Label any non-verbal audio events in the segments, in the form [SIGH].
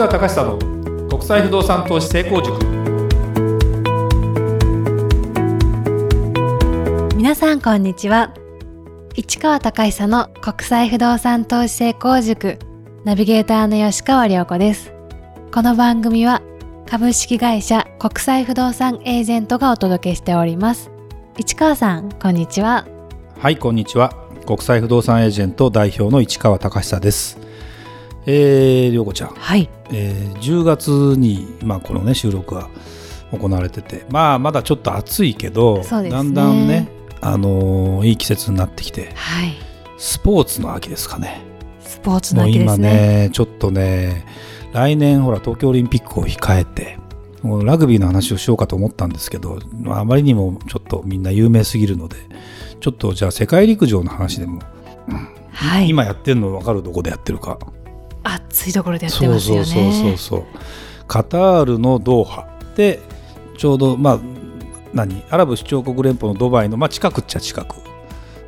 川隆久の国際不動産投資成功塾。皆さんこんにちは。市川隆久の国際不動産投資成功塾ナビゲーターの吉川良子です。この番組は株式会社国際不動産エージェントがお届けしております。市川さんこんにちは。はいこんにちは。国際不動産エージェント代表の市川隆久ですえー、りょうこちゃん、はい。えー、10月に、まあ、このね収録が行われてて。まあまだちょっと暑いけど、ね。だんだんねあのーいい季節になってきて。はい。スポーツの秋ですかね。スポーツの秋ですね。ねちょっとね来年ほら東京オリンピックを控えてラグビーの話をしようかと思ったんですけど、まあ、あまりにもちょっとみんな有名すぎるのでちょっとじゃあ世界陸上の話でも、はい。今やってるの分かる？どこでやってるか暑いところでやってますよそうそう。そうそうカタールのドーハでちょう。どまあ何アラブ首長国連邦のドバイの、まあ、近くっちゃ近く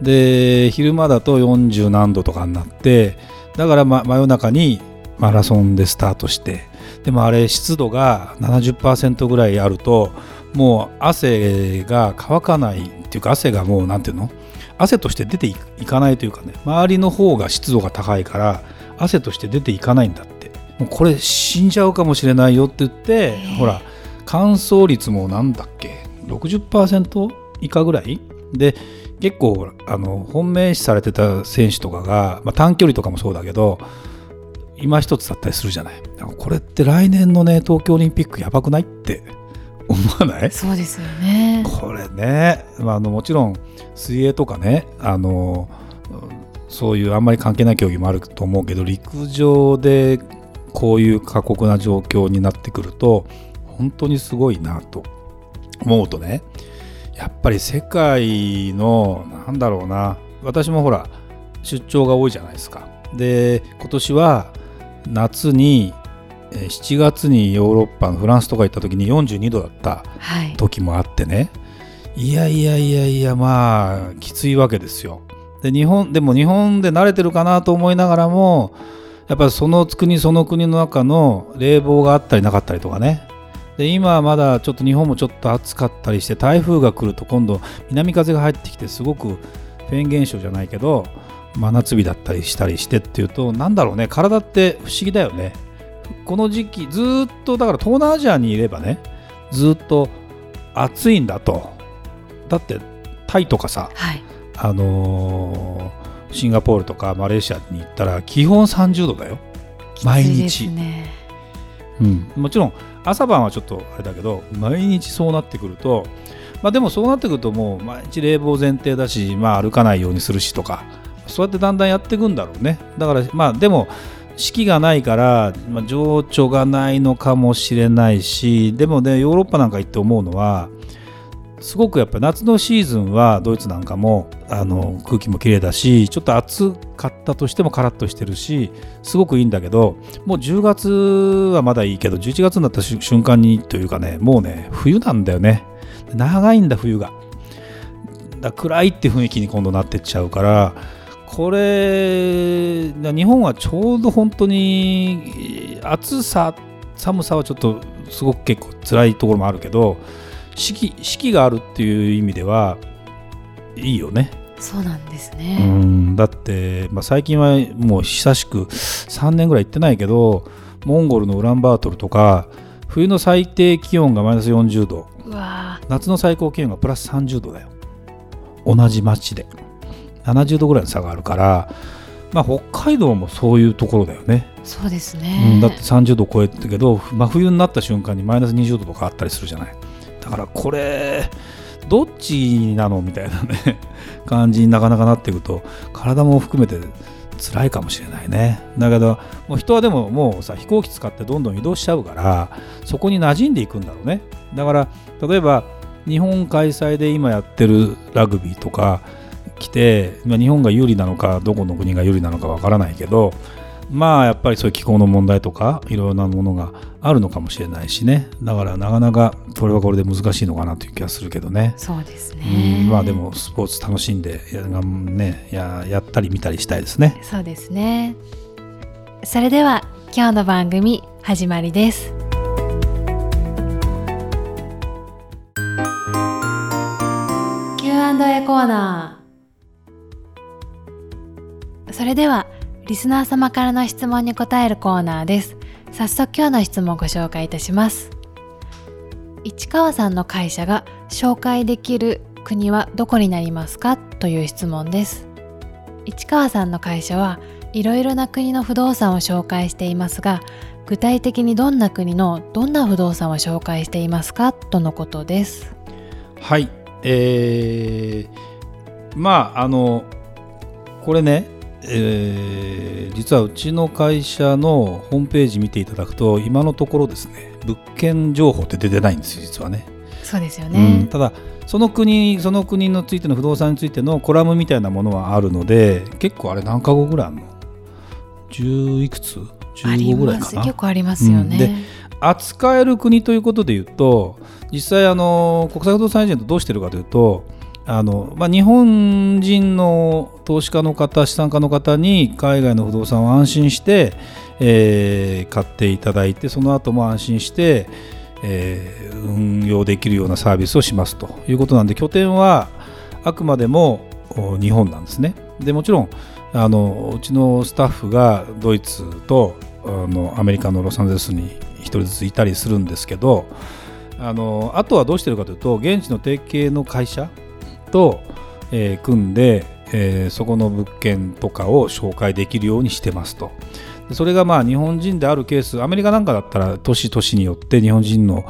で昼間だと40何度とかになってだから、ま、真夜中にマラソンでスタートしてでもあれ湿度が70%ぐらいあるともう汗が乾かないっていうか汗がもうなんていうの汗として出ていいかないという。かね周りの方が湿度が高いから汗として出ていかないんだって。もうこれ死んじゃうかもしれないよって言ってほら乾燥率もなんだっけ？60%以下ぐらい？で結構あの本命視されてた選手とかが、まあ、短距離とかもそうだけど今一つだったりするじゃない？これって来年のね東京オリンピックやばくないって思わない？そうですよね。これね、まあ、あのもちろん水泳とかねあのうんそういうあんまり関係ない競技もあると思うけど陸上でこういう過酷な状況になってくると本当にすごいなと。思うとねやっぱり世界のなんだろうな。私もほら出張が多いじゃないですか。で今年は夏にえー7月にヨーロッパのフランスとか行った時に42度だったはい。時もあってね。いやいやいやいやまあきついわけですよで日本でも日本で慣れてるかなと思いながらもやっぱりその国その国の中の冷房があったりなかったりとかね。で今はまだちょっと日本もちょっと暑かったりして台風が来ると今度南風が入ってきてすごくフェーン現象じゃないけど真夏日だったりしたりしてっていうとなんだろうね体って不思議だよね。この時期ずっとだから東南アジアにいればねずっと暑いんだと。だってタイとかさはい。あのーシンガポールとかマレーシアに行ったら基本30度だよ。毎日すね。うん、もちろん朝晩はちょっとあれだけど毎日そうなってくるとまあでもそうなってくるともう毎日冷房前提だし、まあ、歩かないようにするしとかそうやってだんだんやっていくんだろうね。だからまあでも四季がないから、まあ、情緒がないのかもしれないしでもねヨーロッパなんか行って思うのはすごくやっぱ夏のシーズンはドイツなんかもあの空気も綺麗だしちょっと暑かったとしてもカラッとしてるしすごくいいんだけどもう10月はまだいいけど11月になった瞬間にというかねもうね冬なんだよね。長いんだ冬が。だ暗いって雰囲気に今度なってっちゃうからこれ日本はちょうど本当に暑さ寒さはちょっとすごく結構辛いところもあるけど四季四季があるっていう意味ではいいよね。そうなんですうねん。だって、まあ、最近はもう久しく3年ぐらい行ってないけどモンゴルのウランバートルとか冬の最低気温がマイナス40度。夏の最高気温がプラス30度だよ。同じ街で。70度ぐらいの差があるから、まあ、北海道もそういうところだよね、ーそうですうねん、だって30度超えてるけど真冬になった瞬間にマイナス20度とかあったりするじゃないだからこれどっちなのみたいなね [LAUGHS] 感じになかなかなっていくと体も含めて辛いかもしれないね。だけどもう人はでももうさ飛行機使ってどんどん移動しちゃうからそこに馴染んでいくんだろうね。だから例えば日本開催で今やってるラグビーとか来て、ま、日本が有利なのかどこの国が有利なのかわからないけどまあやっぱりそういう気候の問題とかいろいろなものがあるのかもしれないしね。だからなかなかこれはこれで難しいのかなという気がするけどね。そうですうねんまあでもスポーツ楽しんでや,、ね、ややったり見たりしたいですね。そうですね。それでは今日の番組始まりです。Q&A コーナー。それではリスナー様からの質問に答えるコーナーです。早速今日の質問をご紹介いたします。市川さんの会社が紹介できる国はどこになりますか？という質問です。市川さんの会社はいろいろな国の不動産を紹介していますが具体的にどんな国のどんな不動産を紹介していますか？とのことです。はい。えー、まああのこれねえー、実はうちの会社のホームページ見ていただくと今のところですね物件情報って出てないんですよ実はね。そうですよね、うん、ただその国その国についての不動産についてのコラムみたいなものはあるので結構あれ何カ国ぐらいあるの？10いくつ？15ぐらいかな？結構ありますよね、うん、で扱える国ということでいうと実際あの国際不動産エージェントどうしてるかというとあのまあ、日本人の投資家の方資産家の方に海外の不動産を安心して、えー、買っていただいてその後も安心して、えー、運用できるようなサービスをしますということなんで拠点はあくまでも日本なんですね。でもちろんあのうちのスタッフがドイツとあのアメリカのロサンゼルスに1人ずついたりするんですけどあのあとはどうしてるかというと現地の提携の会社と、えー、組んで、えー、そこの物件とかを紹介できるようにしてますと。それがまあ日本人であるケースアメリカなんかだったら都市都市によって日本人の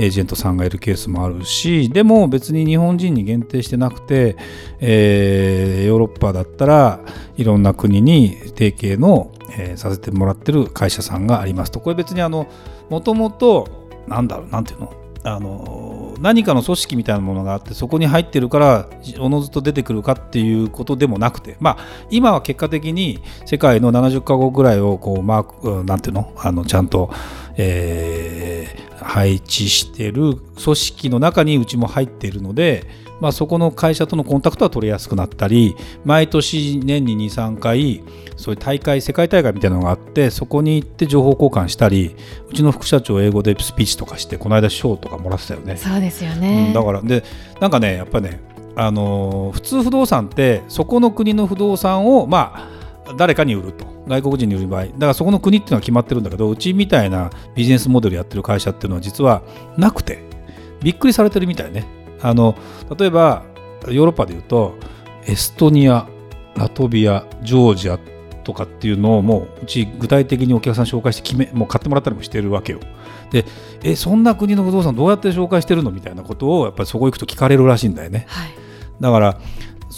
エージェントさんがいるケースもあるしでも別に日本人に限定してなくて、えー、ヨーロッパだったらいろんな国に提携の、えー、させてもらってる会社さんがありますとこれ別にあのもともとなんだろうなんていうの？あの何かの組織みたいなものがあってそこに入ってるからおのずと出てくるかっていうことでもなくて、まあ、今は結果的に世界の70か国ぐらいをこうマークなんていうの？あのちゃんと、えー、配置してる組織の中にうちも入っているのでまあ、そこの会社とのコンタクトは取りやすくなったり毎年年に23回そういう大会世界大会みたいなのがあってそこに行って情報交換したりうちの副社長英語でスピーチとかしてこの間賞とかもらってたよね。そうですよね、うん、だからでなんかねやっぱねあのー、普通不動産ってそこの国の不動産をまあ誰かに売ると。外国人に売る場合。だからそこの国っていうのは決まってるんだけどうちみたいなビジネスモデルやってる会社っていうのは実はなくて。びっくりされてるみたいね。あの例えばヨーロッパでいうとエストニアラトビアジョージアとかっていうのをもううち具体的にお客さん紹介して決めもう買ってもらったりもしてるわけよ。でえそんな国の不動産どうやって紹介してるの？みたいなことをやっぱりそこ行くと聞かれるらしいんだよね。はい、だから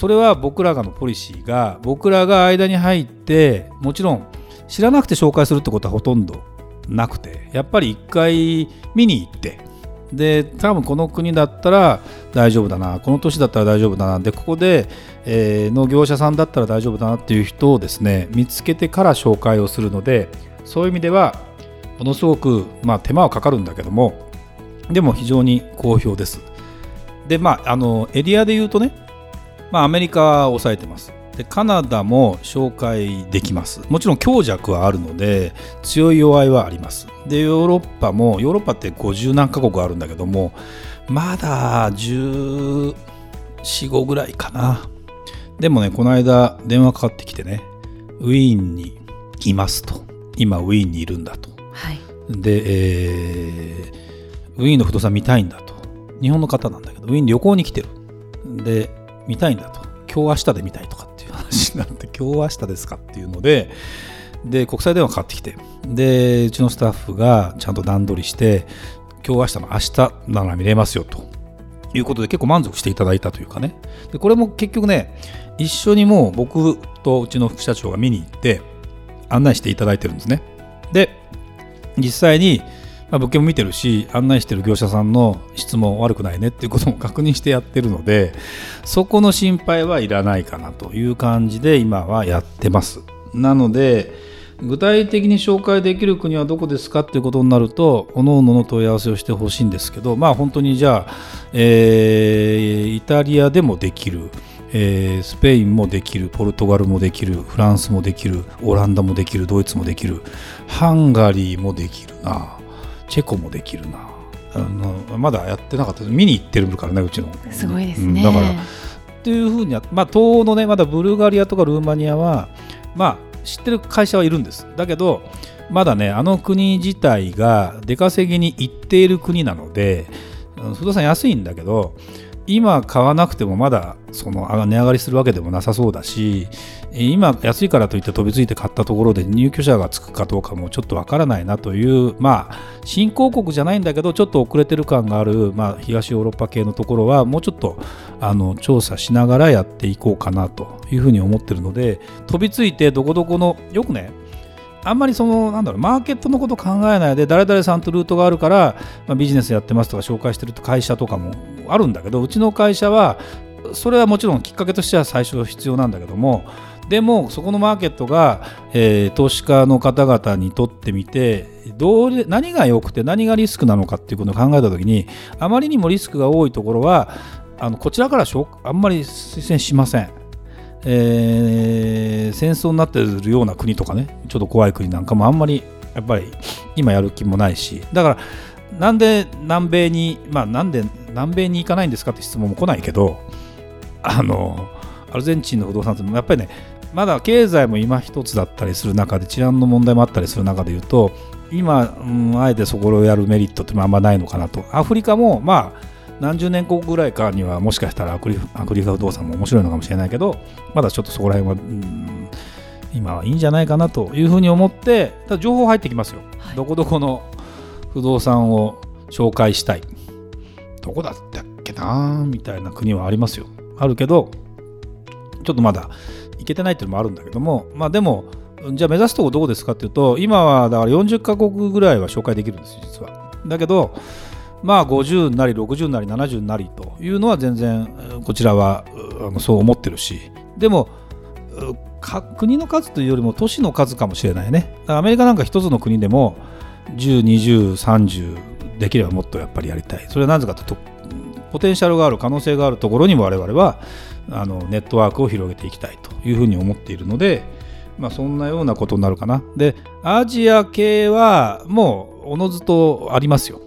それは僕らがのポリシーが僕らが間に入ってもちろん知らなくて紹介するってことはほとんどなくてやっぱり一回見に行ってで多分この国だったら大丈夫だなこの年だったら大丈夫だなでここで、えー、農業者さんだったら大丈夫だなっていう人をですね見つけてから紹介をするのでそういう意味ではものすごく、まあ、手間はかかるんだけどもでも非常に好評です。でまああのエリアで言うとね、まあ、アメリカは抑えてます。でカナダも紹介できます。もちろん強弱はあるので強い弱いはあります。でヨーロッパもヨーロッパって50何カ国あるんだけどもまだ1415ぐらいかな。でもねこの間電話かかってきてねウィーンにいますと。今ウィーンにいるんだと、はい、で、えー、ウィーンの不動産見たいんだと。日本の方なんだけどウィーン旅行に来てる。で見たいんだと。今日明日で見たいとかっていう話になって [LAUGHS] 今日明日ですかっていうのでで国際電話かかってきてでうちのスタッフがちゃんと段取りして今日明日の明日なら見れますよと。いうことで結構満足していただいたというかね。でこれも結局ね一緒にもう僕とうちの副社長が見に行って案内していただいてるんですね。で実際にまあ、物件も見てるし案内してる業者さんの質問悪くないねっていうことも [LAUGHS] 確認してやってるのでそこの心配はいらないかなという感じで今はやってます。なので具体的に紹介できる国はどこですかっていうことになると各々の問い合わせをしてほしいんですけどまあ本当にじゃあ、えー、イタリアでもできるえースペインもできるポルトガルもできるフランスもできるオランダもできるドイツもできるハンガリーもできるな。チェコもできるな。あのまだやってなかった。見に行ってるからねうちの。すごいですね。うんだから。っていうふうにやまあ、東欧のねまだブルガリアとかルーマニアは、まあ、知ってる会社はいるんです。だけどまだねあの国自体が出稼ぎに行っている国なのでうん不動産安いんだけど今買わなくてもまだその値上がりするわけでもなさそうだし今安いからといって飛びついて買ったところで入居者がつくかどうかもちょっとわからないなというまあ新興国じゃないんだけどちょっと遅れてる感がある、まあ、東ヨーロッパ系のところはもうちょっとあの調査しながらやっていこうかなというふうに思ってるので飛びついてどこどこのよくねあんまりそのなんだろうマーケットのこと考えないで誰々さんとルートがあるから、まあ、ビジネスやってますとか紹介してる会社とかもあるんだけどうちの会社はそれはもちろんきっかけとしては最初必要なんだけどもでもそこのマーケットが、えー投資家の方々にとってみてどうで何が良くて何がリスクなのかっていうことを考えた時にあまりにもリスクが多いところはあのこちらからあんまり推薦しません。えー戦争になってるような国とかねちょっと怖い国なんかもあんまりやっぱり今やる気もないしだからなんで南米にまあなんで南米に行かないんですかって質問も来ないけどあのアルゼンチンの不動産ってやっぱりねまだ経済も今一つだったりする中で治安の問題もあったりする中で言うと今、うん、あえてそこをやるメリットってあんまないのかなと。アフリカもまあ何十年後ぐらいかにはもしかしたらアフリアフリカ不動産も面白いのかもしれないけどまだちょっとそこら辺は、うん今はいいんじゃないかなというふうに思ってただ情報入ってきますよ、はい。どこどこの不動産を紹介したい。どこだったっけなみたいな国はありますよ。あるけどちょっとまだ行けてないっていうのもあるんだけどもまあでもじゃあ目指すとこどこですかっていうと今はだから40カ国ぐらいは紹介できるんですよ実は。だけどまあ50なり60なり70なりというのは全然こちらはそう思ってるしでも国の数というよりも都市の数かもしれないね。アメリカなんか一つの国でも102030できればもっとやっぱりやりたい。それはなぜかというとポテンシャルがある可能性があるところにも我々はあのネットワークを広げていきたいというふうに思っているので、まあ、そんなようなことになるかな。でアジア系はもうおのずとありますよ。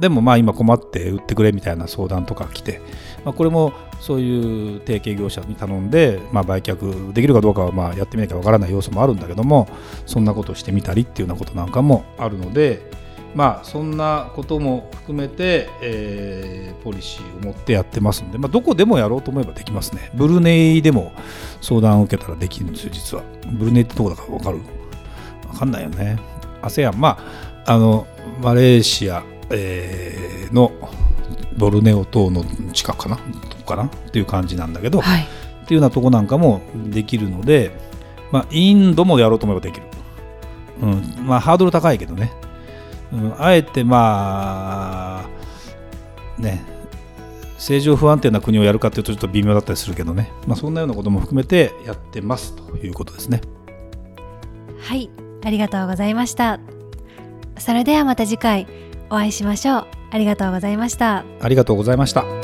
でもまあ今困って売ってくれみたいな相談とか来て、まあ、これもそういう提携業者に頼んで、まあ、売却できるかどうかはまあやってみなきゃわからない要素もあるんだけどもそんなことをしてみたりっていうようなことなんかもあるのでまあそんなことも含めて、えーポリシーを持ってやってますんで、まあ、どこでもやろうと思えばできますね。ブルネイでも相談を受けたらできるんですよ実は。ブルネイってどこだかわかる？わかんないよね。ASEAN まああのマレーシア、えーのボルネオ島の近くかな？どこかな？っていう感じなんだけど、はい。っていうようなとこなんかもできるので、まあ、インドもやろうと思えばできる。うん、まあ、ハードル高いけどね。うん、あえてまあ、ね、政情不安定な国をやるかというとちょっと微妙だったりするけどね。まあ、そんなようなことも含めてやってますということですね。はい。ありがとうございました。それではまた次回お会いしましょう。ありがとうございました。ありがとうございました。